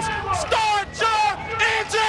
drivers, start your engine!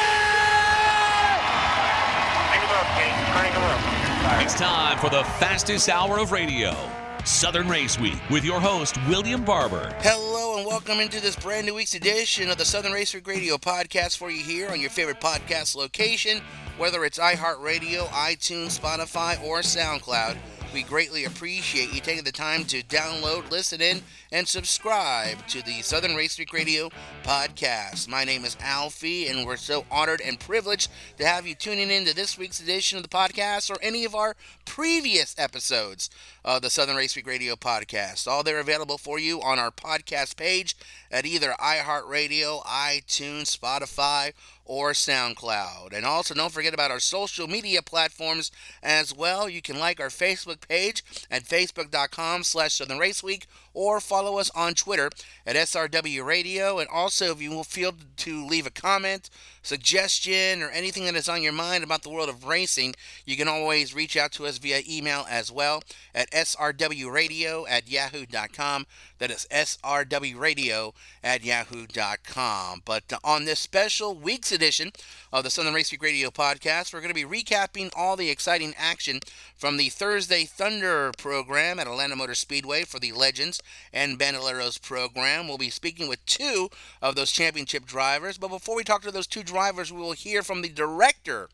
It's time for the fastest hour of radio. Southern Race Week with your host, William Barber. Hello and welcome into this brand new week's edition of the Southern Race Week Radio podcast for you here on your favorite podcast location, whether it's iHeartRadio, iTunes, Spotify, or SoundCloud. We greatly appreciate you taking the time to download, listen in, and subscribe to the Southern Race Week Radio podcast. My name is Alfie, and we're so honored and privileged to have you tuning in to this week's edition of the podcast or any of our previous episodes of the Southern Race Week Radio podcast. All they're available for you on our podcast page at either iHeartRadio, iTunes, Spotify, or SoundCloud. And also, don't forget about our social media platforms as well. You can like our Facebook page at facebook.com slash Southern Race Week or follow us on Twitter at SRW Radio. And also, if you will feel to leave a comment, suggestion, or anything that is on your mind about the world of racing, you can always reach out to us via email as well at srwradio at yahoo.com. That is srwradio at yahoo.com. But on this special week's edition of the Southern Race Week Radio podcast, we're going to be recapping all the exciting action from the Thursday Thunder program at Atlanta Motor Speedway for the Legends and Bandoleros program. We'll be speaking with two of those championship drivers. But before we talk to those two drivers, we will hear from the director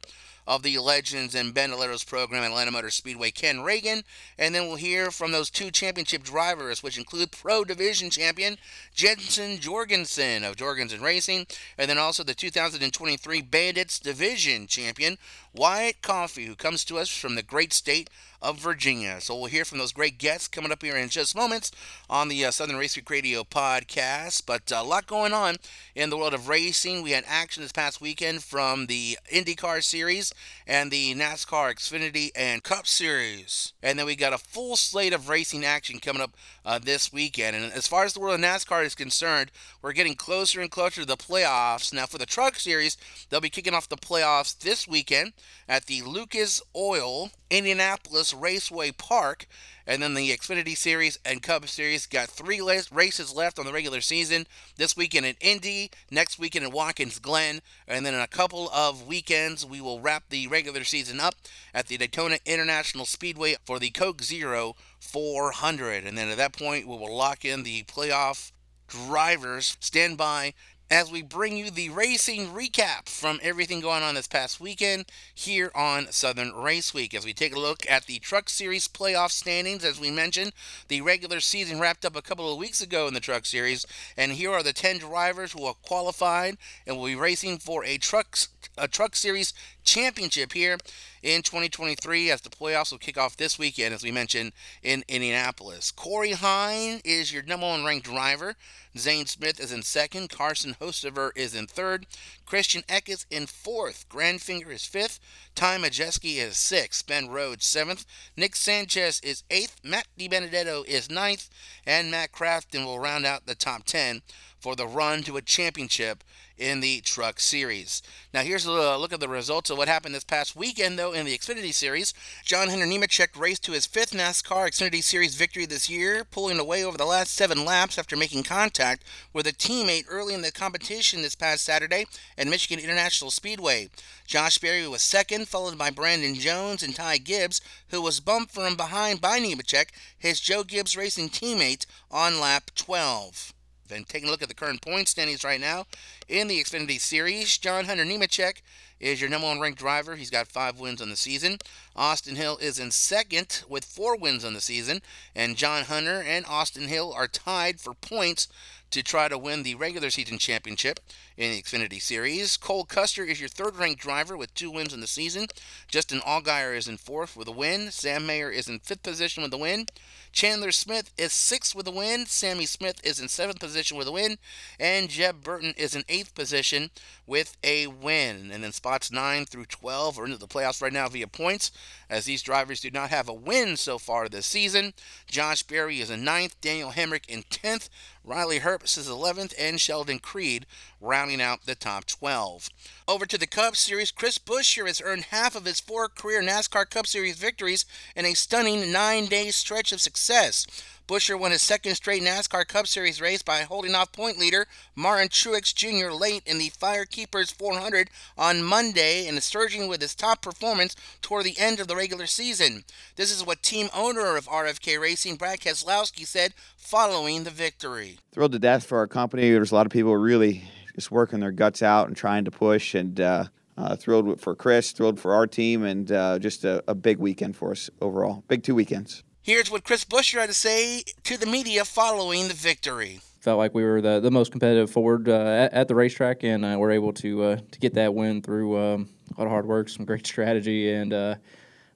of the Legends and Bandoleros program at Atlanta Motor Speedway, Ken Ragan. And then we'll hear from those two championship drivers, which include Pro Division champion Jensen Jorgensen of Jorgensen Racing, and then also the 2023 Bandits Division champion Wyatt Coffey, who comes to us from the great state of Virginia. So we'll hear from those great guests coming up here in just moments on the uh, Southern Race Week Radio podcast. But uh, a lot going on in the world of racing. We had action this past weekend from the IndyCar Series and the NASCAR Xfinity and Cup Series. And then we got a full slate of racing action coming up uh, this weekend. And as far as the world of NASCAR is concerned, we're getting closer and closer to the playoffs. Now, for the Truck Series, they'll be kicking off the playoffs this weekend at the Lucas Oil Indianapolis Raceway Park. And then the Xfinity Series and Cup Series got three races left on the regular season. This weekend in Indy, next weekend in Watkins Glen, and then in a couple of weekends we will wrap the regular season up at the Daytona International Speedway for the Coke Zero 400. And then at that point we will lock in the playoff drivers. Stand by as we bring you the racing recap from everything going on this past weekend here on Southern Race Week. As we take a look at the Truck Series playoff standings, as we mentioned, the regular season wrapped up a couple of weeks ago in the Truck Series, and here are the 10 drivers who are qualified and will be racing for a Truck, a truck Series championship here in 2023 as the playoffs will kick off this weekend, as we mentioned, in Indianapolis. Corey Heim is your number one ranked driver. Zane Smith is in second. Carson Hocevar is in third. Christian Eckes in fourth. Grant Enfinger is fifth. Ty Majeski is sixth. Ben Rhodes seventh. Nick Sanchez is eighth. Matt DiBenedetto is ninth. And Matt Crafton will round out the top 10 for the run to a championship in the Truck Series. Now, here's a look at the results of what happened this past weekend, though, in the Xfinity Series. John Hunter Nemechek raced to his fifth NASCAR Xfinity Series victory this year, pulling away over the last seven laps after making contact with a teammate early in the competition this past Saturday at Michigan International Speedway. Josh Berry was second, followed by Brandon Jones and Ty Gibbs, who was bumped from behind by Nemechek, his Joe Gibbs Racing teammate, on lap 12. Then taking a look at the current point standings right now in the Xfinity Series, John Hunter Nemechek is your number one ranked driver. He's got five wins on the season. Austin Hill is in second with four wins on the season. And John Hunter and Austin Hill are tied for points to try to win the regular season championship in the Xfinity Series. Cole Custer is your third ranked driver with two wins in the season. Justin Allgaier is in fourth with a win. Sam Mayer is in fifth position with a win. Chandler Smith is sixth with a win. Sammy Smith is in seventh position with a win. And Jeb Burton is in eighth position with a win. And then spots 9 through 12 are into the playoffs right now via points, as these drivers do not have a win so far this season. Josh Berry is in ninth. Daniel Hemric in 10th. Riley Herbst is 11th, and Sheldon Creed rounding out the top 12. Over to the Cup Series, Chris Buescher has earned half of his four career NASCAR Cup Series victories in a stunning nine day stretch of success. Buescher won his second straight NASCAR Cup Series race by holding off point leader Martin Truex Jr. late in the Firekeepers 400 on Monday and is surging with his top performance toward the end of the regular season. This is what team owner of RFK Racing, Brad Keselowski, said following the victory. Thrilled to death for our company. There's a lot of people really just working their guts out and trying to push and uh, uh, thrilled for Chris, thrilled for our team, and uh, just a, a big weekend for us overall. Big two weekends. Here's what Chris Buescher had to say to the media following the victory. Felt like we were the, the most competitive Ford uh, at, at, the racetrack, and uh, we're able to uh, to get that win through um, a lot of hard work, some great strategy, and uh,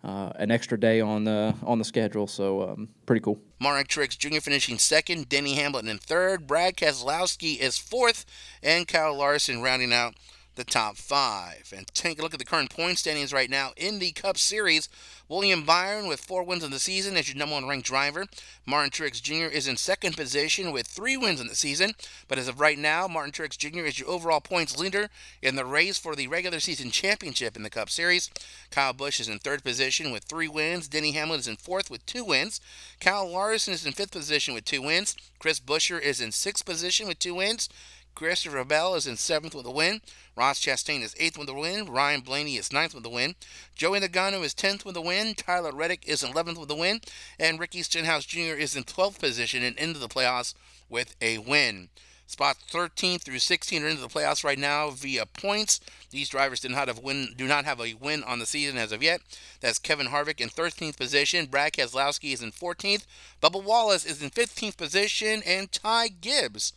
uh, an extra day on the on the schedule. So um, pretty cool. Martin Truex Jr. finishing second, Denny Hamlin in third, Brad Keselowski is fourth, and Kyle Larson rounding out the top five. And take a look at the current point standings right now in the Cup Series. William Byron with four wins in the season as your number one ranked driver. Martin Truex Jr. is in second position with three wins in the season. But as of right now, Martin Truex Jr. is your overall points leader in the race for the regular season championship in the Cup Series. Kyle Busch is in third position with three wins. Denny Hamlin is in fourth with two wins. Kyle Larson is in fifth position with two wins. Chris Buescher is in sixth position with two wins. Christopher Bell is in seventh with a win. Ross Chastain is eighth with a win. Ryan Blaney is ninth with a win. Joey Logano is tenth with a win. Tyler Reddick is eleventh with a win. And Ricky Stenhouse Jr. is in twelfth position and into the playoffs with a win. Spots 13 through 16 are into the playoffs right now via points. These drivers do not have win do not have a win on the season as of yet. That's Kevin Harvick in 13th position. Brad Keselowski is in 14th. Bubba Wallace is in 15th position, and Ty Gibbs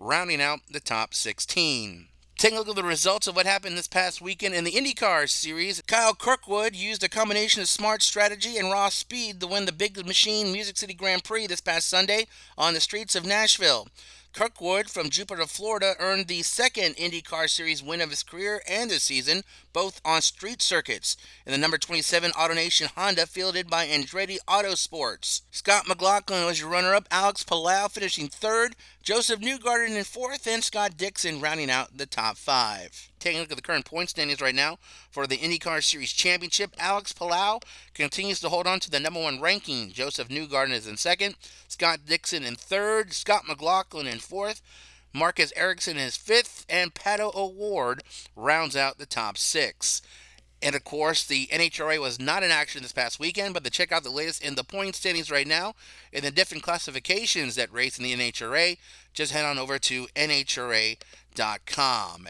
rounding out the top 16. Taking a look at the results of what happened this past weekend in the IndyCar series, Kyle Kirkwood used a combination of smart strategy and raw speed to win the Big Machine Music City Grand Prix this past Sunday on the streets of Nashville. Kirkwood from Jupiter, Florida, earned the second IndyCar Series win of his career and this season, both on street circuits, in the number 27 AutoNation Honda fielded by Andretti Autosports. Scott McLaughlin was your runner-up, Alex Palou finishing third, Josef Newgarden in fourth, and Scott Dixon rounding out the top five. Taking a look at the current point standings right now for the IndyCar Series Championship, Alex Palou continues to hold on to the number one ranking. Josef Newgarden is in second, Scott Dixon in third, Scott McLaughlin in fourth, Marcus Ericsson is fifth, and Pato O'Ward rounds out the top six. And of course, the NHRA was not in action this past weekend, but to check out the latest in the point standings right now and the different classifications that race in the NHRA, just head on over to NHRA.com.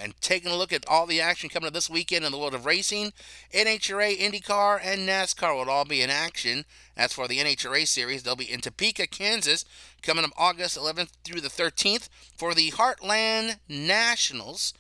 And taking a look at all the action coming up this weekend in the world of racing, NHRA, IndyCar, and NASCAR will all be in action. As for the NHRA series, they'll be in Topeka, Kansas, coming up August 11th through the 13th for the Heartland Nationals.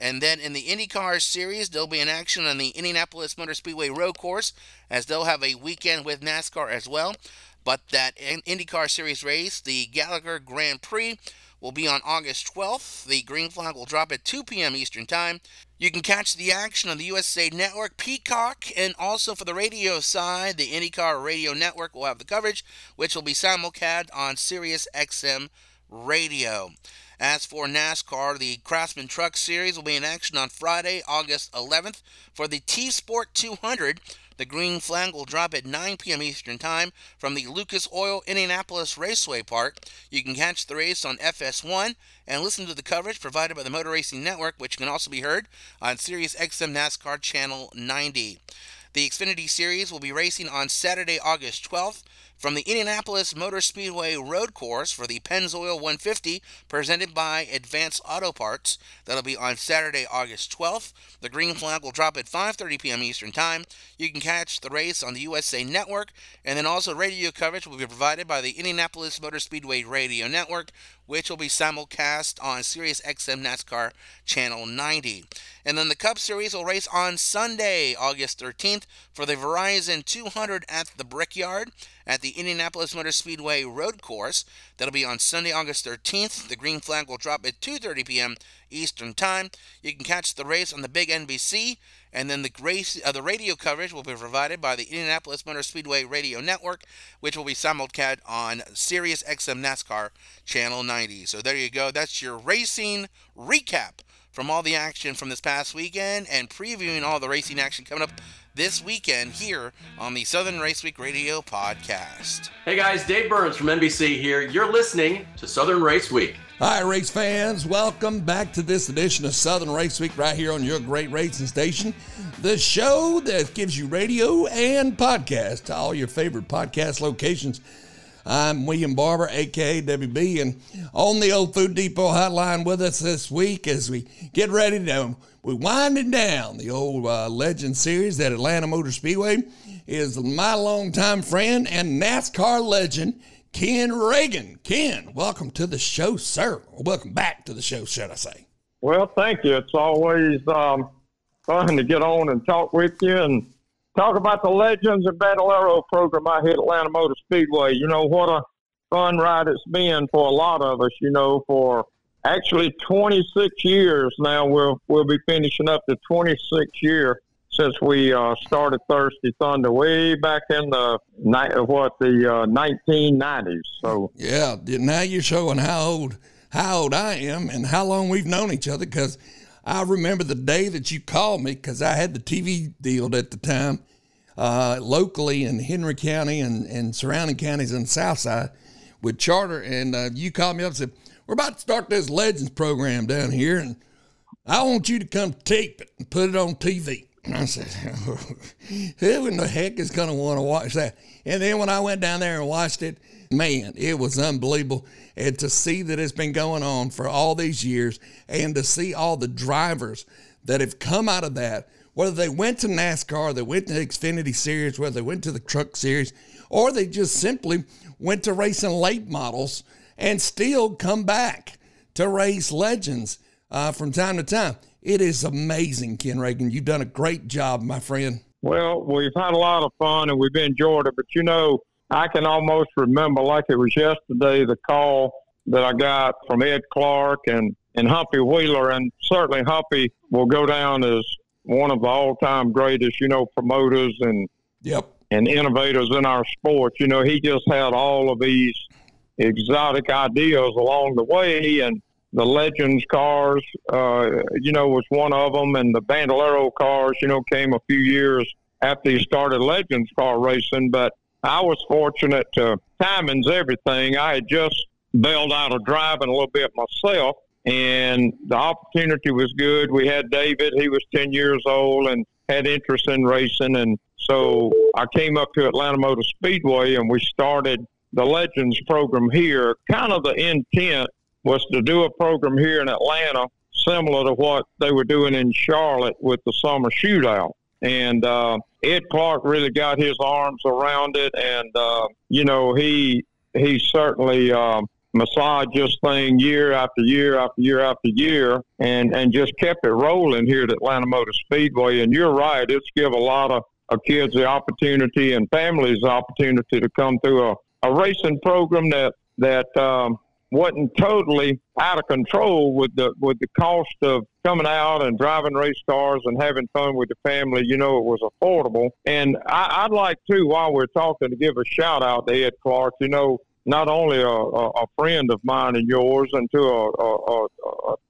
And then in the IndyCar series, they'll be in action on the Indianapolis Motor Speedway Road Course, as they'll have a weekend with NASCAR as well. But that IndyCar series race, the Gallagher Grand Prix, will be on August 12th. The green flag will drop at 2 p.m. Eastern Time. You can catch the action on the USA Network, Peacock, and also for the radio side, the IndyCar Radio Network will have the coverage, which will be simulcast on Sirius XM Radio. As for NASCAR, the Craftsman Truck Series will be in action on Friday, August 11th. For the T Sport 200, the green flag will drop at 9 p.m. Eastern Time from the Lucas Oil Indianapolis Raceway Park. You can catch the race on FS1 and listen to the coverage provided by the Motor Racing Network, which can also be heard on Sirius XM NASCAR Channel 90. The Xfinity Series will be racing on Saturday, August 12th from the Indianapolis Motor Speedway Road Course for the Pennzoil 150 presented by Advanced Auto Parts. That'll be on Saturday, August 12th. The green flag will drop at 5:30 p.m. Eastern Time. You can catch the race on the USA Network, and then also radio coverage will be provided by the Indianapolis Motor Speedway Radio Network, which will be simulcast on Sirius XM NASCAR Channel 90. And then the Cup Series will race on Sunday, August 13th, for the Verizon 200 at the Brickyard at the Indianapolis Motor Speedway Road Course. That'll be on Sunday, August 13th. The green flag will drop at 2:30 p.m. Eastern Time. You can catch the race on the big NBC, and then the race, uh, the radio coverage will be provided by the Indianapolis Motor Speedway Radio Network, which will be simulcast on Sirius XM NASCAR Channel 90. So there you go. That's your racing recap from all the action from this past weekend and previewing all the racing action coming up this weekend here on the Southern Race Week Radio podcast. Hey guys, Dave Burns from NBC here. You're listening to Southern Race Week. Hi, race fans. Welcome back to this edition of Southern Race Week right here on your great racing station. The show that gives you radio and podcast to all your favorite podcast locations. I'm William Barber, aka WB, and on the old Food Depot hotline with us this week as we get ready to we're winding down the old uh, Legend Series at Atlanta Motor Speedway. Is my longtime friend and NASCAR legend Ken Ragan. Ken, welcome to the show, sir. Welcome back to the show, should I say? Well, thank you. It's always um, fun to get on and talk with you and talk about the Legends and Bandolero program I hit Atlanta Motor Speedway. You know, what a fun ride it's been for a lot of us, you know, for actually 26 years now. We'll, we'll be finishing up the 26th year since we uh, started Thursday Thunder way back in the night of what the uh, 1990s. So yeah, now you're showing how old how old I am and how long we've known each other because I remember the day that you called me because I had the TV deal at the time uh, locally in Henry County and, and surrounding counties in the South Side with Charter, and uh, you called me up and said we're about to start this Legends program down here, and I want you to come tape it and put it on TV. I said, who in the heck is going to want to watch that? And then when I went down there and watched it, man, it was unbelievable. And to see that it's been going on for all these years and to see all the drivers that have come out of that, whether they went to NASCAR, they went to the Xfinity Series, whether they went to the Truck Series, or they just simply went to racing late models and still come back to race legends uh, from time to time. It is amazing, Ken Ragan. You've done a great job, my friend. Well, we've had a lot of fun and we've enjoyed it, but you know, I can almost remember like it was yesterday the call that I got from Ed Clark and, and Humpy Wheeler. And certainly Humpy will go down as one of the all time greatest, you know, promoters and yep. and innovators in our sport. You know, he just had all of these exotic ideas along the way and the Legends cars, uh, you know, was one of them, and the Bandolero cars, you know, came a few years after he started Legends car racing. But I was fortunate to timing's everything. I had just bailed out of driving a little bit myself, and the opportunity was good. We had David; he was ten years old and had interest in racing, and so I came up to Atlanta Motor Speedway, and we started the Legends program here. Kind of the intent was to do a program here in Atlanta similar to what they were doing in Charlotte with the summer shootout. And uh, Ed Clark really got his arms around it, and uh, you know he he certainly uh, massaged this thing year after year after year after year, and and just kept it rolling here at Atlanta Motor Speedway. And you're right, it's give a lot of, of kids the opportunity and families the opportunity to come through a, a racing program that that um, wasn't totally out of control with the with the cost of coming out and driving race cars and having fun with the family. You know, it was affordable. And I, would like to, while we're talking, to give a shout out to Ed Clark. You know, not only a, a, a friend of mine and yours, and to a,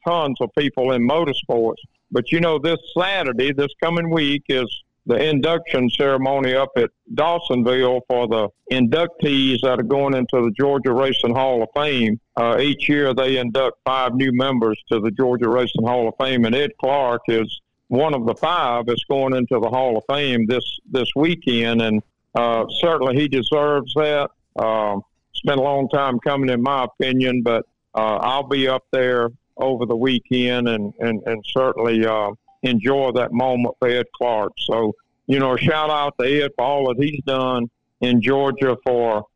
tons of people in motorsports. But you know, this Saturday, this coming week, is the induction ceremony up at Dawsonville for the inductees that are going into the Georgia Racing Hall of Fame. Uh, each year they induct five new members to the Georgia Racing Hall of Fame, and Ed Clark is one of the five that's going into the Hall of Fame this this weekend, and uh, certainly he deserves that. Uh, it's been a long time coming, in my opinion, but uh, I'll be up there over the weekend, and and and certainly uh, enjoy that moment for Ed Clark. So, you know, shout out to Ed for all that he's done in Georgia for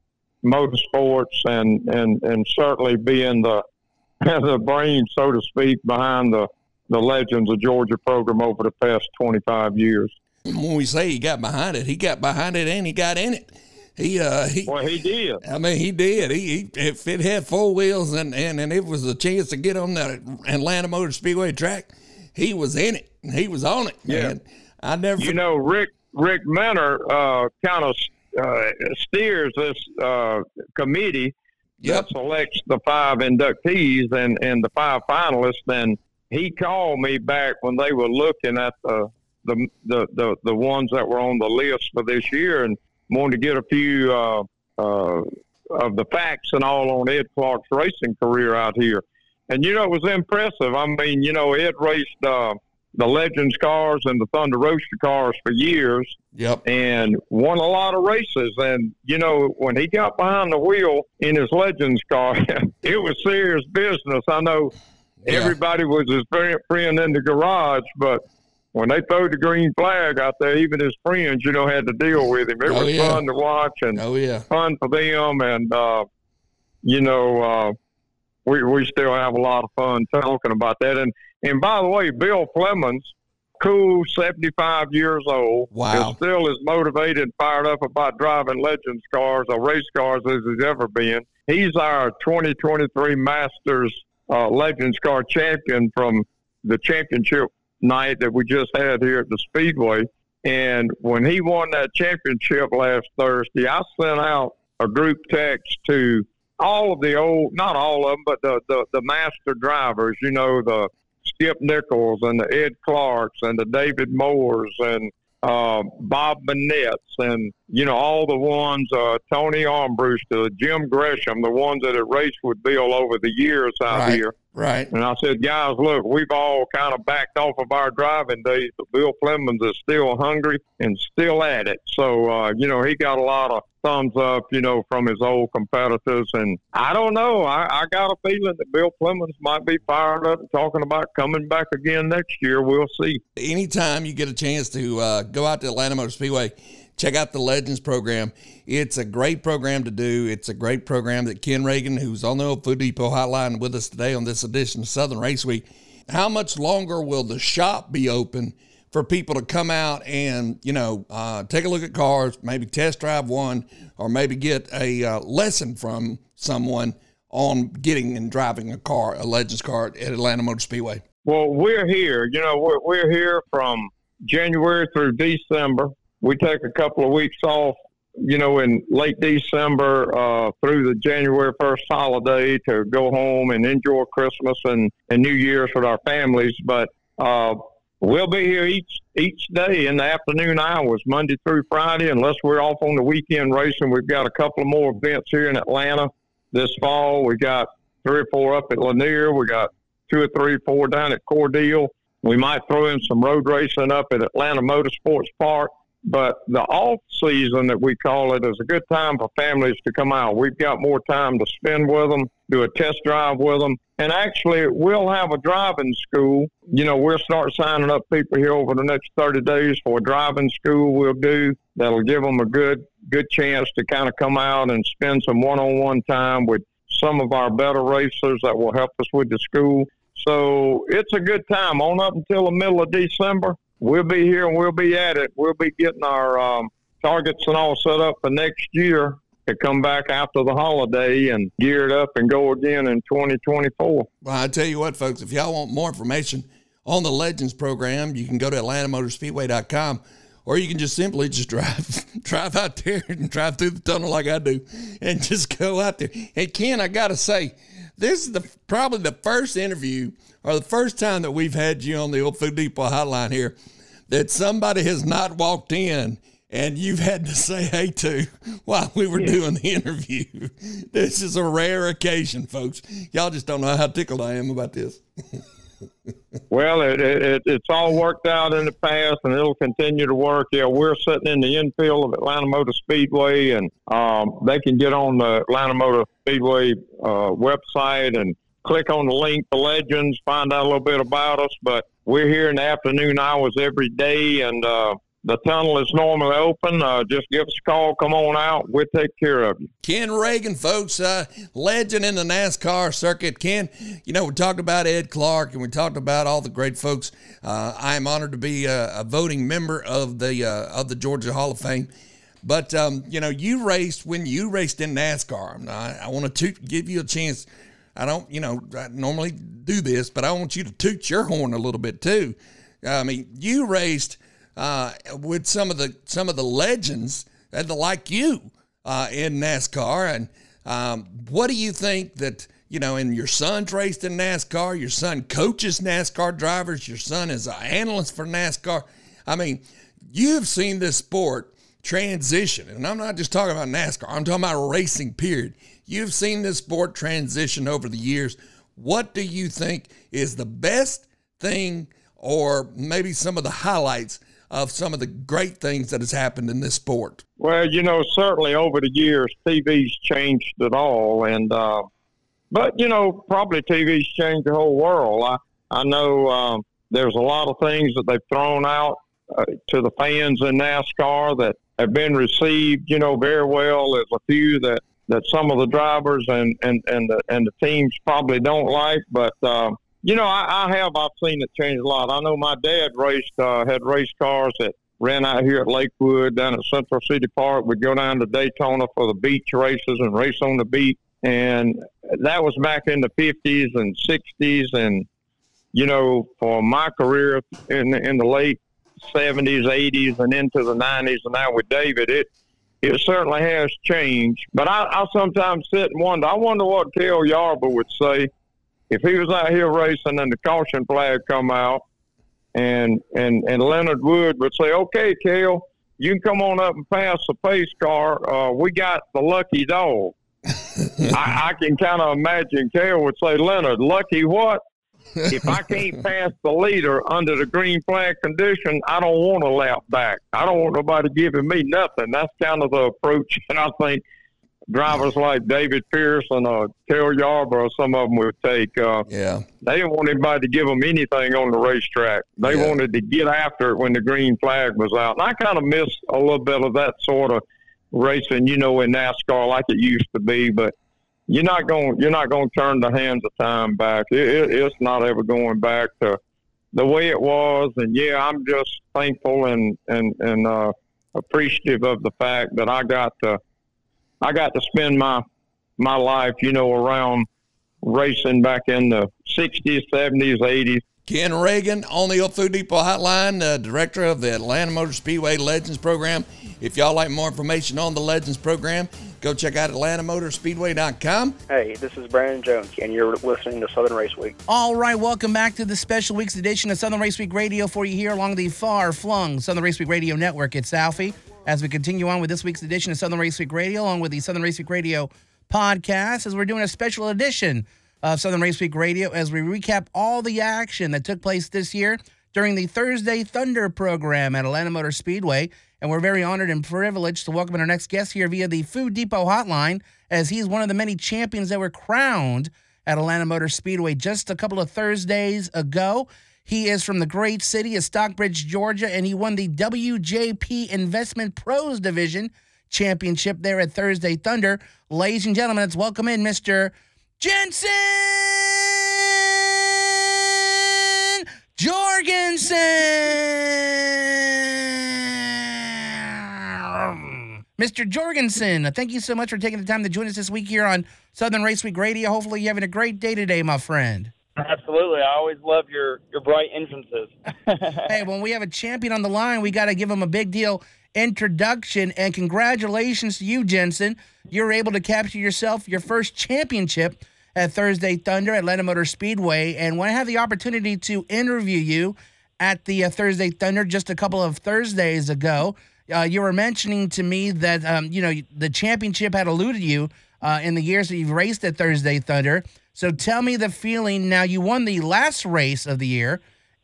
motorsports and, and, and certainly being the, the brain, so to speak, behind the, the Legends of Georgia program over the past 25 years. When we say he got behind it, he got behind it and he got in it. He uh he Well, he did. I mean, he did. He, he if it had four wheels and, and and it was a chance to get on that Atlanta Motor Speedway track, he was in it. He was on it. Yeah. Man. I never. You know, Rick Rick Menor uh, kind of uh, steers this uh, committee Yep. that selects the five inductees and, and the five finalists. And he called me back when they were looking at the the the, the, the ones that were on the list for this year and wanted to get a few uh, uh, of the facts and all on Ed Clark's racing career out here. And you know, it was impressive. I mean, you know, Ed raced uh, the Legends cars and the Thunder Roadster cars for years Yep. and won a lot of races. And you know, when he got behind the wheel in his Legends car, it was serious business. I know Yeah. everybody was his friend, in the garage, but when they throw the green flag out there, even his friends, you know, had to deal with him. It Oh, was yeah. fun to watch and Oh yeah. fun for them. And uh, you know, uh, we we still have a lot of fun talking about that. And and by the way, Bill Flemons, cool, seventy five years old, Wow. is still as motivated and fired up about driving Legends cars or race cars as he's ever been. He's our 2023 Masters uh, Legends car champion from the championship night that we just had here at the Speedway. And when he won that championship last Thursday, I sent out a group text to all of the old, not all of them, but the, the, the master drivers, you know, the Skip Nichols and the Ed Clarks and the David Moores and uh, Bob Bonnett's and, you know, all the ones, uh, Tony Armbruster, Jim Gresham, the ones that have raced with Bill over the years out Right. here. Right. And I said, guys, look, we've all kind of backed off of our driving days, but Bill Flemons is still hungry and still at it. So, uh, you know, he got a lot of thumbs up, you know, from his old competitors. And I don't know. I, I got a feeling that Bill Flemons might be fired up and talking about coming back again next year. We'll see. anytime you get a chance to uh, go out to Atlanta Motor Speedway, check out the Legends program. It's a great program to do. It's a great program that Ken Ragan, who's on the old Food Depot hotline with us today on this edition of Southern Race Week. How much longer will the shop be open for people to come out and you know uh, take a look at cars, maybe test drive one, or maybe get a uh, lesson from someone on getting and driving a car, a Legends car at Atlanta Motor Speedway? Well, we're here. You know, we're, we're here from January through December. We take a couple of weeks off, you know, in late December uh, through the January 1st holiday to go home and enjoy Christmas and, and New Year's with our families. But uh, we'll be here each each day in the afternoon hours, Monday through Friday, unless we're off on the weekend racing. We've got a couple of more events here in Atlanta this fall. We got three or four up at Lanier. We got two or three, four down at Cordele. We might throw in some road racing up at Atlanta Motorsports Park. But the off season that we call it is a good time for families to come out. We've got more time to spend with them, do a test drive with them. And actually, we'll have a driving school. You know, we'll start signing up people here over the next 30 days for a driving school we'll do that'll give them a good, good chance to kind of come out and spend some one on one time with some of our better racers that will help us with the school. So it's a good time on up until the middle of December. We'll be here and we'll be at it. We'll be getting our um, targets and all set up for next year to come back after the holiday and gear it up and go again in 2024. Well, I tell you what, folks, if y'all want more information on the Legends program, you can go to AtlantaMotorspeedway.com or you can just simply just drive drive out there and drive through the tunnel like I do and just go out there. And Ken, I got to say, this is the probably the first interview or the first time that we've had you on the old Food Depot hotline here that somebody has not walked in and you've had to say hey to while we were doing the interview. This is a rare occasion, folks. Y'all just don't know how tickled I am about this. Well, it, it, it, it's all worked out in the past, and it'll continue to work. Yeah, we're sitting in the infield of Atlanta Motor Speedway, and um, they can get on the Atlanta Motor Speedway uh, website and click on the link to Legends, find out a little bit about us. But we're here in the afternoon hours every day, and uh, the tunnel is normally open. Uh, just give us a call. Come on out. We'll take care of you. Ken Ragan, folks, uh, legend in the NASCAR circuit. Ken, you know, we talked about Ed Clark and we talked about all the great folks. Uh, I am honored to be a, a voting member of the uh, of the Georgia Hall of Fame. But um, you know, you raced when you raced in NASCAR. I, I want to give you a chance. I don't, you know, I normally do this, but I want you to toot your horn a little bit too. I mean, you raced uh, with some of the some of the legends that like you uh, in NASCAR, and um, what do you think that you know? And your son's raced in NASCAR. Your son coaches NASCAR drivers. Your son is an analyst for NASCAR. I mean, you've seen this sport transition, and I'm not just talking about NASCAR. I'm talking about racing. Period. You've seen this sport transition over the years. What do you think is the best thing, or maybe some of the highlights of some of the great things that has happened in this sport? Well, you know, certainly over the years, TV's changed it all, and uh, but you know, probably TV's changed the whole world. I I know um, there's a lot of things that they've thrown out uh, to the fans in NASCAR that have been received, you know, very well. There's a few that that some of the drivers and and and the, and the teams probably don't like, but. Uh, you know, I, I have. I've seen it change a lot. I know my dad raced, uh, had race cars that ran out here at Lakewood, down at Central City Park. We'd go down to Daytona for the beach races and race on the beach. And that was back in the 50s and 60s. And, you know, for my career in the, in the late 70s, 80s, and into the 90s, and now with David, it it certainly has changed. But I, I sometimes sit and wonder. I wonder what Cale Yarborough would say if he was out here racing and the caution flag come out, and and and Leonard Wood would say, "Okay, Cale, you can come on up and pass the pace car. Uh, we got the lucky dog." I, I can kind of imagine Cale would say, "Leonard, lucky what? if I can't pass the leader under the green flag condition, I don't want a lap back. I don't want nobody giving me nothing. That's kind of the approach, and I think drivers like David Pearson or Cale Yarborough, some of them would take. Uh, yeah. They didn't want anybody to give them anything on the racetrack. They Yeah. wanted to get after it when the green flag was out. And I kind of miss a little bit of that sort of racing, you know, in NASCAR like it used to be. But you're not going, you're not going to turn the hands of time back. It, it, it's not ever going back to the way it was. And yeah, I'm just thankful and and and uh, appreciative of the fact that I got to I got to spend my my life, you know, around racing back in the '60s, '70s, '80s. Ken Ragan on the old Food Depot Hotline, uh, director of the Atlanta Motor Speedway Legends Program. If y'all like more information on the Legends Program, go check out AtlantaMotorspeedway.com. Hey, this is Brandon Jones, and you're listening to Southern Race Week. All right, welcome back to the special week's edition of Southern Race Week Radio for you here along the far flung Southern Race Week Radio Network. It's Alfie as we continue on with this week's edition of Southern Race Week Radio, along with the Southern Race Week Radio podcast, as we're doing a special edition of Southern Race Week Radio as we recap all the action that took place this year during the Thursday Thunder program at Atlanta Motor Speedway. And we're very honored and privileged to welcome our next guest here via the Food Depot hotline, as he's one of the many champions that were crowned at Atlanta Motor Speedway just a couple of Thursdays ago. He is from the great city of Stockbridge, Georgia, and he won the WJP Investment Pros Division Championship there at Thursday Thunder. Ladies and gentlemen, let's welcome in Mr. Jensen Jorgensen. Mr. Jorgensen, thank you so much for taking the time to join us this week here on Southern Race Week Radio. Hopefully, you're having a great day today, my friend. Absolutely. I always love your, your bright entrances. hey, when we have a champion on the line, we got to give him a big deal introduction. And congratulations to you, Jensen. You're able to capture yourself your first championship at Thursday Thunder at Atlanta Motor Speedway. And when I had the opportunity to interview you at the uh, Thursday Thunder just a couple of Thursdays ago, uh, you were mentioning to me that um, you know the championship had eluded you uh, in the years that you've raced at Thursday Thunder. So tell me the feeling. Now you won the last race of the year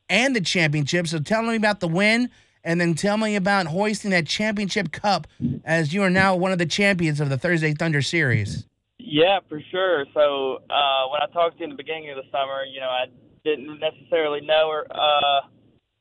and the championship. So tell me about the win, and then tell me about hoisting that championship cup as you are now one of the champions of the Thursday Thunder Series. Yeah, for sure. So uh, when I talked to you in the beginning of the summer, you know, I didn't necessarily know uh,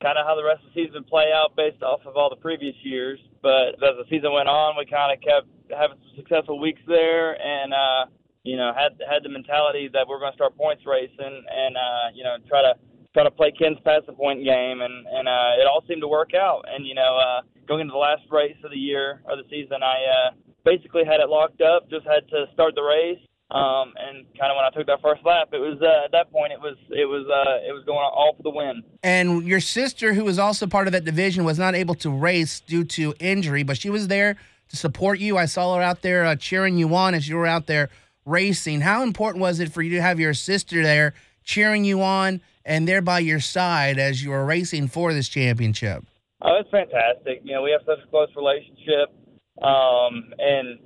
kind of how the rest of the season would play out based off of all the previous years. But as the season went on, we kind of kept having some successful weeks there, and uh, you know, had had the mentality that we're going to start points racing and uh, you know try to try to play Ken's passing point game, and and uh, it all seemed to work out. And you know, uh, going into the last race of the year or the season, I uh, basically had it locked up. Just had to start the race. Um, and kind of when I took that first lap, it was uh, at that point it was it was uh, it was going all for the win. And your sister, who was also part of that division, was not able to race due to injury, but she was there to support you. I saw her out there uh, cheering you on as you were out there racing. How important was it for you to have your sister there cheering you on and there by your side as you were racing for this championship? Oh, it's fantastic. You know, we have such a close relationship, um, and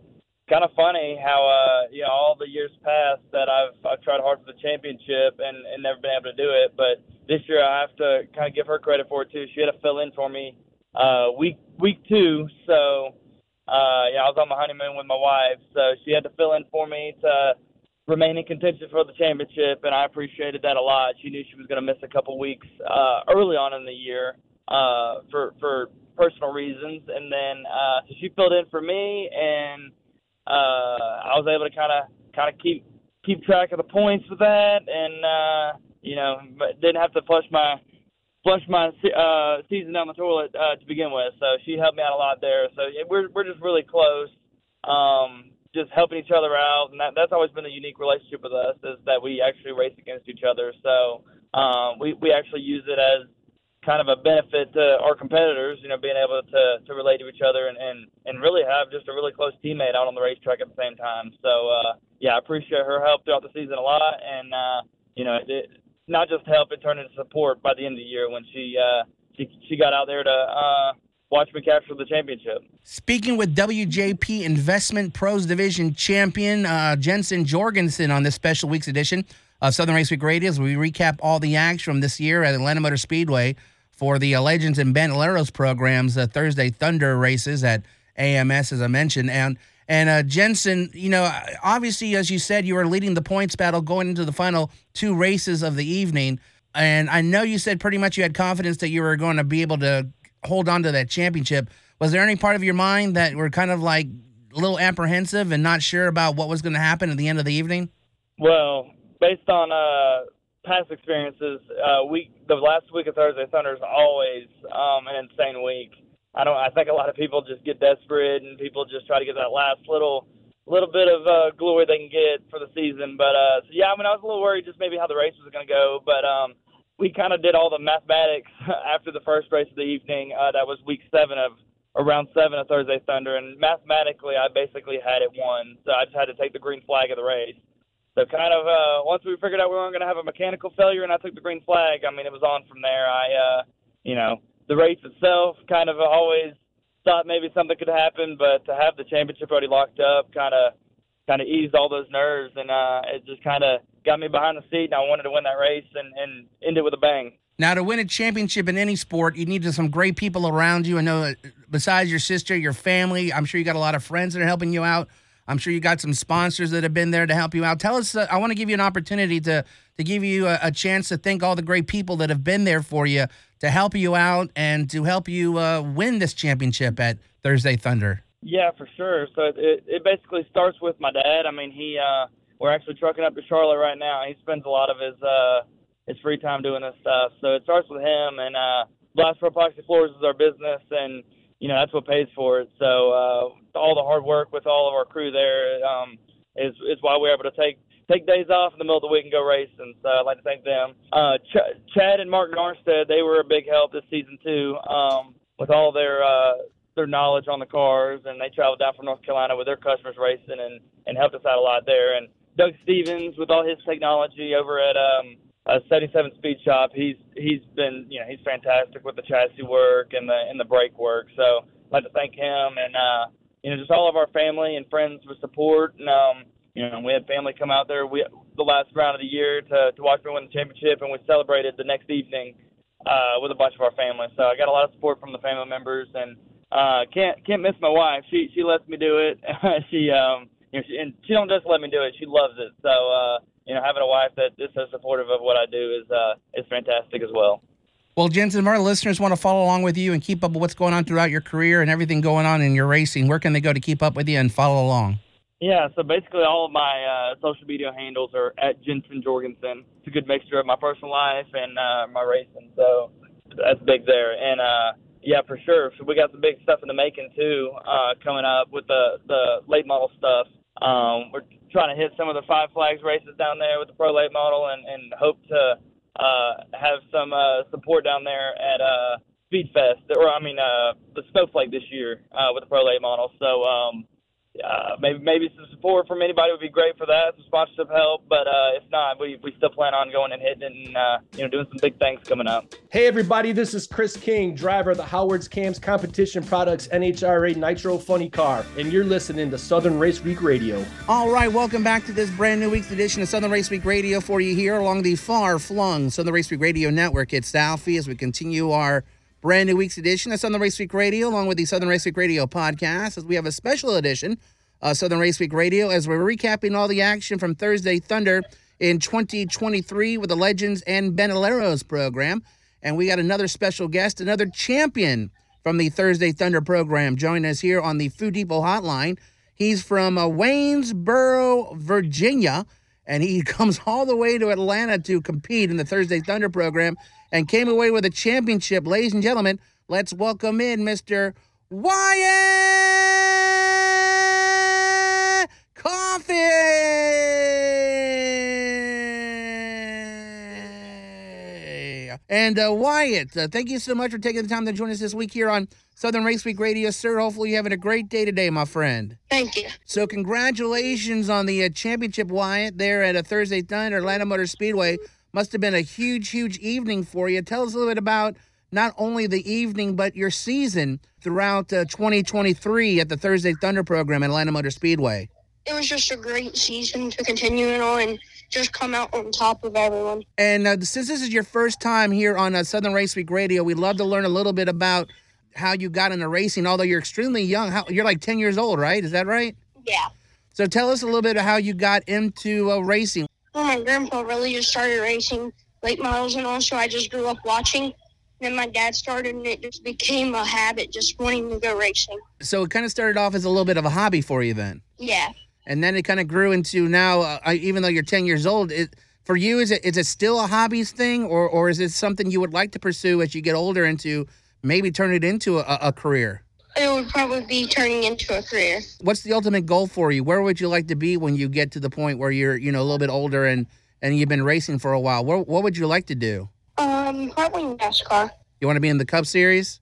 kind of funny how uh, you know all the years past that I've I've tried hard for the championship and and never been able to do it, but this year I have to kind of give her credit for it too. She had to fill in for me uh, week week two, so uh, yeah, I was on my honeymoon with my wife, so she had to fill in for me to remain in contention for the championship, and I appreciated that a lot. She knew she was going to miss a couple weeks uh, early on in the year uh, for for personal reasons, and then uh, so she filled in for me and uh, I was able to kind of kind of keep keep track of the points with that, and uh, you know, didn't have to flush my flush my uh, season down the toilet uh, to begin with. So she helped me out a lot there. So yeah, we're we're just really close, um, just helping each other out, and that, that's always been a unique relationship with us is that we actually race against each other. So um, we we actually use it as kind of a benefit to our competitors, you know, being able to, to relate to each other and, and, and really have just a really close teammate out on the racetrack at the same time. So, uh, yeah, I appreciate her help throughout the season a lot. And, uh, you know, it, not just help, it turned into support by the end of the year when she, uh, she, she got out there to, uh, watch me capture the championship. Speaking with WJP Investment Pros Division champion uh, Jensen Jorgensen on this special week's edition of Southern Race Week Radio, as we recap all the acts from this year at Atlanta Motor Speedway for the uh, Legends and Bandoleros programs, the Thursday Thunder races at AMS, as I mentioned. And and uh, Jensen, you know, obviously, as you said, you were leading the points battle going into the final two races of the evening. And I know you said pretty much you had confidence that you were going to be able to hold on to that championship. Was there any part of your mind that were kind of like a little apprehensive and not sure about what was going to happen at the end of the evening? Well, based on uh, past experiences, uh, week the last week of Thursday Thunder is always um, an insane week. I don't. I think a lot of people just get desperate and people just try to get that last little little bit of uh, glory they can get for the season. But uh, so yeah, I mean, I was a little worried just maybe how the race was going to go, but um, we kind of did all the mathematics after the first race of the evening. Uh, that was week seven of around seven of Thursday Thunder, and mathematically, I basically had it won. So I just had to take the green flag of the race. So kind of uh, once we figured out we weren't going to have a mechanical failure, and I took the green flag. I mean, it was on from there. I, uh, you know, the race itself kind of always thought maybe something could happen, but to have the championship already locked up, kind of, kind of eased all those nerves, and uh, it just kind of got me behind the seat. And I wanted to win that race and, and end it with a bang. Now, to win a championship in any sport, you need some great people around you. I know, besides your sister, your family, I'm sure you got a lot of friends that are helping you out. I'm sure you got some sponsors that have been there to help you out. Tell us, uh, I want to give you an opportunity to to give you a, a, chance to thank all the great people that have been there for you to help you out and to help you uh, win this championship at Thursday Thunder. Yeah, for sure. So it, it basically starts with my dad. I mean, he uh, we're actually trucking up to Charlotte right now. He spends a lot of his uh, his free time doing this stuff. So it starts with him and uh, Blast Pro Epoxy Floors is our business and you know that's what pays for it. So uh, all the hard work with all of our crew there um, is is why we're able to take take days off in the middle of the week and go racing. So I'd like to thank them. Uh, Ch- Chad and Mark Narstead, they were a big help this season too, um, with all their uh, their knowledge on the cars, and they traveled down from North Carolina with their customers racing and and helped us out a lot there. And Doug Stevens with all his technology over at um, uh, 77 Speed Shop. He's he's been you know he's fantastic with the chassis work and the and the brake work. So I'd like to thank him and uh, you know just all of our family and friends for support. And um, you know we had family come out there we the last round of the year to to watch me win the championship, and we celebrated the next evening uh, with a bunch of our family. So I got a lot of support from the family members and. Uh, can't can't miss my wife. She she lets me do it. she um you know she, and she don't just let me do it. She loves it. So uh you know, having a wife that is so supportive of what I do is uh, is fantastic as well. Well, Jensen, if our listeners want to follow along with you and keep up with what's going on throughout your career and everything going on in your racing, where can they go to keep up with you and follow along? Yeah, so basically all of my uh, social media handles are at Jensen Jorgensen. It's a good mixture of my personal life and uh, my racing, so that's big there. And uh, yeah, for sure. So we got some big stuff in the making too, uh, coming up with the the late model stuff. Um, we're trying to hit some of the Five Flags races down there with the pro late model, and, and hope to uh, have some uh, support down there at uh, Speedfest, or I mean uh, the Snowflake this year uh, with the pro late model. So um, uh, maybe maybe some support from anybody would be great for that, some sponsorship help. But uh, if not, we, we still plan on going and hitting and uh, you know doing some big things coming up. Hey everybody, this is Chris King, driver of the Howard's Cams Competition Products NHRA Nitro Funny Car, and you're listening to Southern Race Week Radio. All right, welcome back to this brand new week's edition of Southern Race Week Radio for you here along the far-flung Southern Race Week Radio network. It's Alfie as we continue our brand new week's edition of Southern Race Week Radio, along with the Southern Race Week Radio podcast, as we have a special edition of Southern Race Week Radio as we're recapping all the action from Thursday Thunder in 2023 with the Legends and Bandoleros program. And we got another special guest, another champion from the Thursday Thunder program, joining us here on the Food Depot Hotline. He's from uh, Waynesboro, Virginia, and he comes all the way to Atlanta to compete in the Thursday Thunder program and came away with a championship. Ladies and gentlemen, let's welcome in Mr. Wyatt Coffey. And uh, Wyatt, uh, thank you so much for taking the time to join us this week here on Southern Race Week Radio, sir. Hopefully, you're having a great day today, my friend. Thank you. So, congratulations on the uh, championship, Wyatt, there at a Thursday Thunder Atlanta Motor Speedway. Must have been a huge, huge evening for you. Tell us a little bit about not only the evening, but your season throughout uh, 2023 at the Thursday Thunder program at Atlanta Motor Speedway. It was just a great season to continue it on and just come out on top of everyone. And uh, since this is your first time here on uh, Southern Race Week Radio, we'd love to learn a little bit about how you got into racing. Although you're extremely young, how, you're like 10 years old, right? Is that right? Yeah. So tell us a little bit of how you got into uh, racing. Well, my grandpa really just started racing late models and all, so I just grew up watching. Then my dad started, and it just became a habit, just wanting to go racing. So it kind of started off as a little bit of a hobby for you then. Yeah. And then it kind of grew into now. Uh, even though you're 10 years old, it, for you is it is it still a hobbies thing, or or is it something you would like to pursue as you get older into maybe turn it into a, a career? It would probably be turning into a career. What's the ultimate goal for you? Where would you like to be when you get to the point where you're you know a little bit older and and you've been racing for a while? What what would you like to do? Um, probably NASCAR. You want to be in the Cup Series?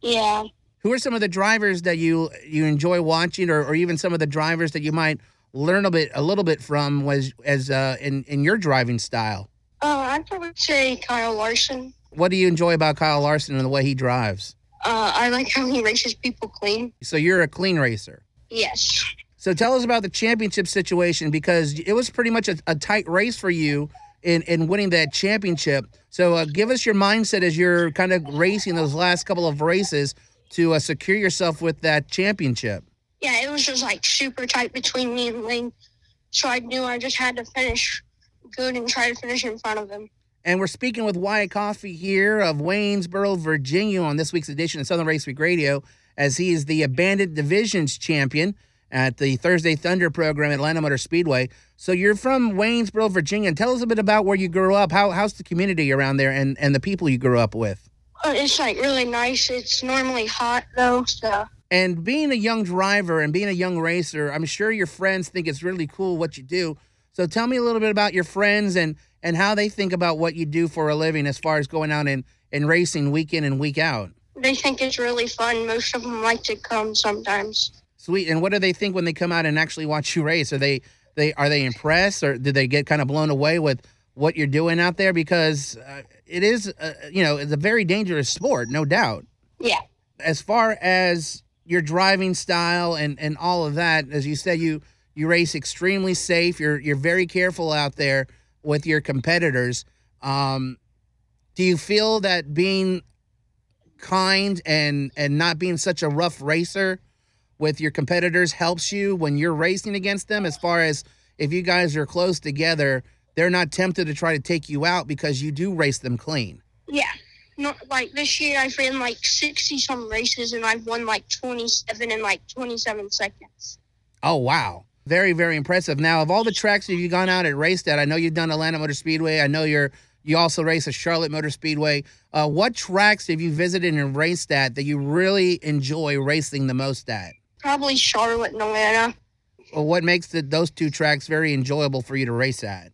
Yeah. Who are some of the drivers that you you enjoy watching, or, or even some of the drivers that you might learn a bit a little bit from was as uh, in in your driving style? Uh, I'd probably say Kyle Larson. What do you enjoy about Kyle Larson and the way he drives? Uh, I like how he races people clean. So you're a clean racer. Yes. So tell us about the championship situation because it was pretty much a, a tight race for you in, in winning that championship. So uh, give us your mindset as you're kind of racing those last couple of races to uh, secure yourself with that championship. Yeah, it was just like super tight between me and Lane. So I knew I just had to finish good and try to finish in front of him. And we're speaking with Wyatt Coffey here of Waynesboro, Virginia, on this week's edition of Southern Race Week Radio, as he is the Abandoned Divisions champion at the Thursday Thunder program at Atlanta Motor Speedway. So you're from Waynesboro, Virginia. Tell us a bit about where you grew up. How, how's the community around there and, and the people you grew up with? Uh, it's like really nice. It's normally hot though, so And being a young driver and being a young racer, I'm sure your friends think it's really cool what you do. So tell me a little bit about your friends and and how they think about what you do for a living as far as going out and, and racing week in and week out. they think it's really fun. Most of them like to come sometimes. Sweet. And what do they think when they come out and actually watch you race? Are they they are they impressed or did they get kind of blown away with what you're doing out there because uh, it is uh, you know, it's a very dangerous sport, no doubt. Yeah. as far as your driving style and and all of that as you said you you race extremely safe you're you're very careful out there with your competitors um do you feel that being kind and and not being such a rough racer with your competitors helps you when you're racing against them as far as if you guys are close together they're not tempted to try to take you out because you do race them clean Yeah. Not like this year I've ran like sixty some races and I've won like twenty seven in like twenty seven seconds. Oh wow. Very, very impressive. Now, of all the tracks that you've gone out and raced at, I know you've done Atlanta Motor Speedway. I know you're you also race at Charlotte Motor Speedway. Uh, what tracks have you visited and raced at that you really enjoy racing the most at? Probably Charlotte and Atlanta. Well, what makes the, those two tracks very enjoyable for you to race at?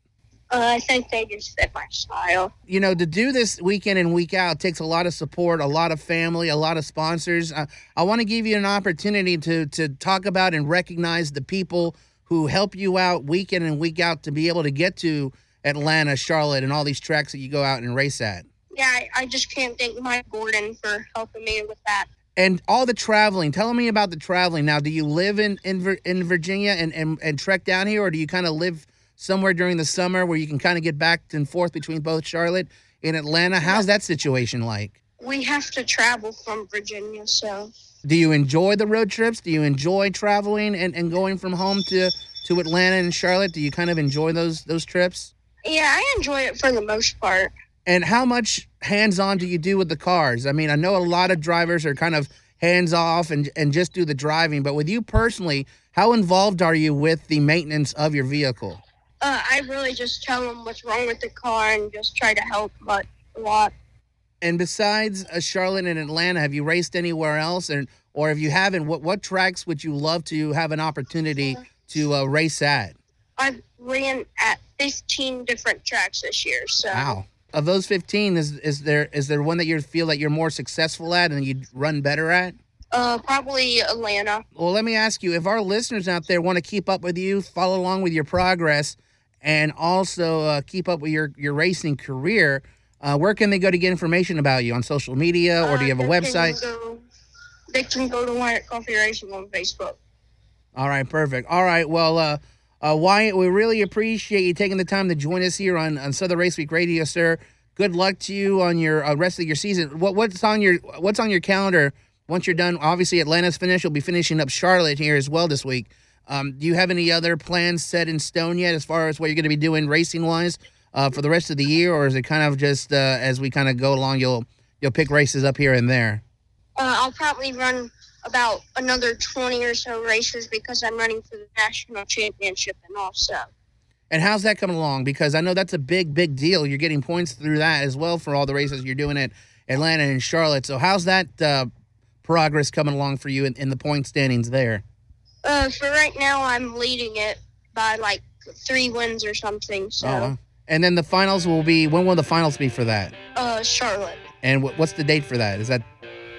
Uh, I think they just fit my style. You know, to do this week in and week out takes a lot of support, a lot of family, a lot of sponsors. Uh, I want to give you an opportunity to to talk about and recognize the people who help you out week in and week out to be able to get to Atlanta, Charlotte, and all these tracks that you go out and race at. Yeah, I, I just can't thank Mike Gordon for helping me with that. And all the traveling. Tell me about the traveling. Now, do you live in in, in Virginia and, and and trek down here, or do you kind of live somewhere during the summer where you can kind of get back and forth between both Charlotte and Atlanta? How's that situation like? We have to travel from Virginia, so Do you enjoy the road trips? Do you enjoy traveling and, and going from home to, to Atlanta and Charlotte? Do you kind of enjoy those those trips? yeah, I enjoy it for the most part. And how much hands on do you do with the cars? I mean, I know a lot of drivers are kind of hands off and, and just do the driving, but with you personally, how involved are you with the maintenance of your vehicle? Uh, I really just tell them what's wrong with the car and just try to help but a lot. And besides uh, Charlotte and Atlanta, have you raced anywhere else? And or if you haven't, what what tracks would you love to have an opportunity to uh, race at? I've ran at 15 different tracks this year, so Wow. Of those 15, is is there is there one that you feel that you're more successful at and you'd run better at? uh, probably Atlanta. Well, let me ask you, if our listeners out there want to keep up with you, follow along with your progress, and also uh, keep up with your, your racing career, uh, where can they go to get information about you on social media, or do you have a Uh, website? Can go, they can go to Wyatt Coffey Racing on Facebook. All right, perfect. All right, well, uh, uh, Wyatt, we really appreciate you taking the time to join us here on, on Southern Race Week Radio, sir. Good luck to you on your uh, rest of your season. What what's on your what's on your calendar once you're done? Obviously, Atlanta's finished. You'll be finishing up Charlotte here as well this week. Um, do you have any other plans set in stone yet as far as what you're going to be doing racing wise uh, for the rest of the year, or is it kind of just uh, as we kind of go along, you'll you'll pick races up here and there? Uh, I'll probably run about another 20 or so races because I'm running for the national championship and also. And how's that coming along? Because I know that's a big, big deal. You're getting points through that as well for all the races you're doing at Atlanta and Charlotte. So how's that uh, progress coming along for you in, in the point standings there? Uh, for right now, I'm leading it by like three wins or something. So, wow. And then the finals will be when will the finals be for that? uh, Charlotte, And wh- what's the date for that? Is that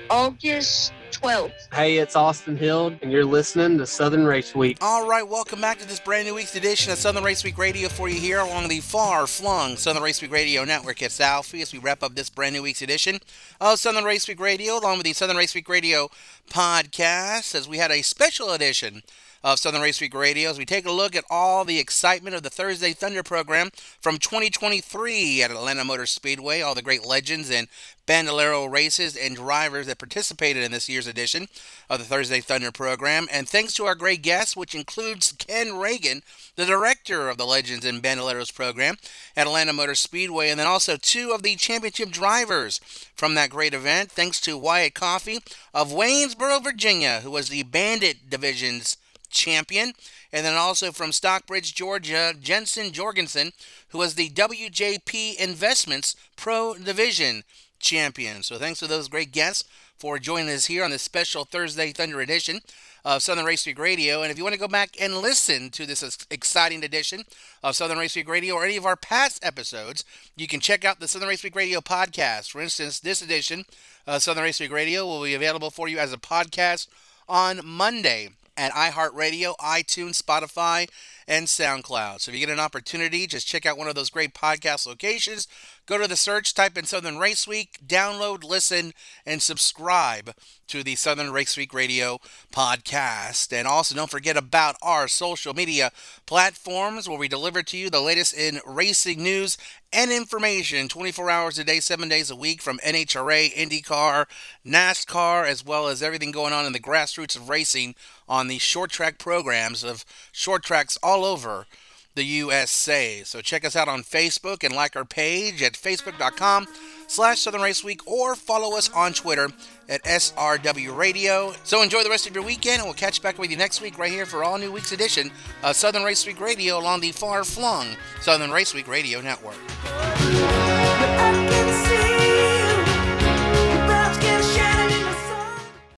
August 12th. Hey, it's Austin Hill, and you're listening to Southern Race Week. All right, welcome back to this brand new week's edition of Southern Race Week Radio for you here along the far flung Southern Race Week Radio network at Southie as we wrap up this brand new week's edition of Southern Race Week Radio along with the Southern Race Week Radio podcast as we had a special edition of Southern Race Week Radio as we take a look at all the excitement of the Thursday Thunder program from 2023 at Atlanta Motor Speedway, all the great legends and Bandolero races and drivers that participated in this year's edition of the Thursday Thunder program. And thanks to our great guests, which includes Ken Ragan, the director of the Legends and Bandoleros program at Atlanta Motor Speedway, and then also two of the championship drivers from that great event, thanks to Wyatt Coffey of Waynesboro, Virginia, who was the Bandit Division's champion. And then also from Stockbridge, Georgia, Jensen Jorgensen, who was the WJP Investments Pro Division champion. So thanks to those great guests for joining us here on this special Thursday Thunder edition of Southern Race Week Radio. And if you want to go back and listen to this exciting edition of Southern Race Week Radio or any of our past episodes, you can check out the Southern Race Week Radio podcast. For instance, this edition of Southern Race Week Radio will be available for you as a podcast on Monday at iHeartRadio, iTunes, Spotify, and SoundCloud. So if you get an opportunity, just check out one of those great podcast locations. Go to the search, type in Southern Race Week, download, listen, and subscribe to the Southern Race Week Radio podcast. And also don't forget about our social media platforms where we deliver to you the latest in racing news and information 24 hours a day, 7 days a week from NHRA, IndyCar, NASCAR, as well as everything going on in the grassroots of racing on the short track programs of short tracks all over the USA. So check us out on Facebook and like our page at facebook.com slash Southern Race Week or follow us on Twitter at SRW Radio. So enjoy the rest of your weekend and we'll catch back with you next week right here for all new week's edition of Southern Race Week Radio along the far flung Southern Race Week Radio Network.